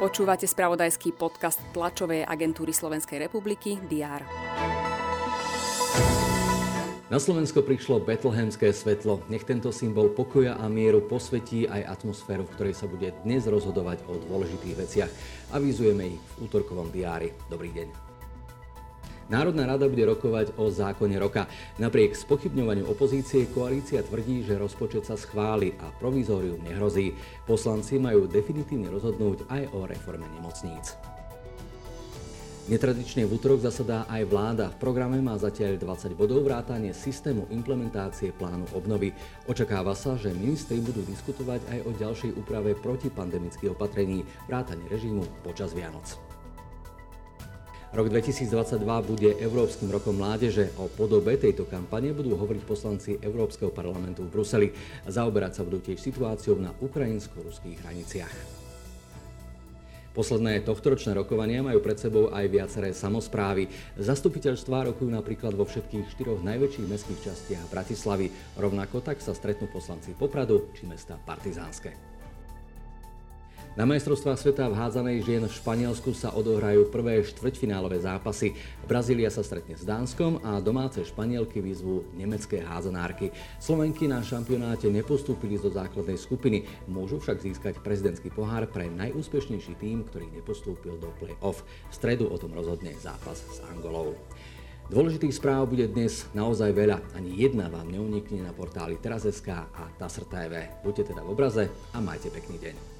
Počúvate spravodajský podcast tlačovej agentúry Slovenskej republiky DR. Na Slovensko prišlo betlehemské svetlo. Nech tento symbol pokoja a mieru posvetí aj atmosféru, v ktorej sa bude dnes rozhodovať o dôležitých veciach. Avizujeme ich v útorkovom diári. Dobrý deň. Národná rada bude rokovať o zákone roka. Napriek spochybňovaniu opozície koalícia tvrdí, že rozpočet sa schváli a provizórium nehrozí. Poslanci majú definitívne rozhodnúť aj o reforme nemocníc. Netradične v útorok zasadá aj vláda. V programe má zatiaľ 20 bodov vrátanie systému implementácie plánu obnovy. Očakáva sa, že ministri budú diskutovať aj o ďalšej úprave protipandemických opatrení, vrátanie režimu počas Vianoc. Rok 2022 bude Európskym rokom mládeže. O podobe tejto kampane budú hovoriť poslanci Európskeho parlamentu v Bruseli. Zaoberať sa budú tiež situáciou na ukrajinsko-ruských hraniciach. Posledné tohtoročné rokovania majú pred sebou aj viaceré samozprávy. Zastupiteľstvá rokujú napríklad vo všetkých štyroch najväčších mestských častiach Bratislavy. Rovnako tak sa stretnú poslanci Popradu či mesta Partizánske. Na majstrovstvách sveta v hádzanej žien v Španielsku sa odohrajú prvé štvrťfinálové zápasy. Brazília sa stretne s Dánskom a domáce Španielky vyzvú nemecké hádzanárky. Slovenky na šampionáte nepostúpili zo základnej skupiny, môžu však získať prezidentský pohár pre najúspešnejší tým, ktorý nepostúpil do play-off. V stredu o tom rozhodne zápas s Angolou. Dôležitých správ bude dnes naozaj veľa. Ani jedna vám neunikne na portáli teraz.sk a TASR TV. Buďte teda v obraze a majte pekný deň.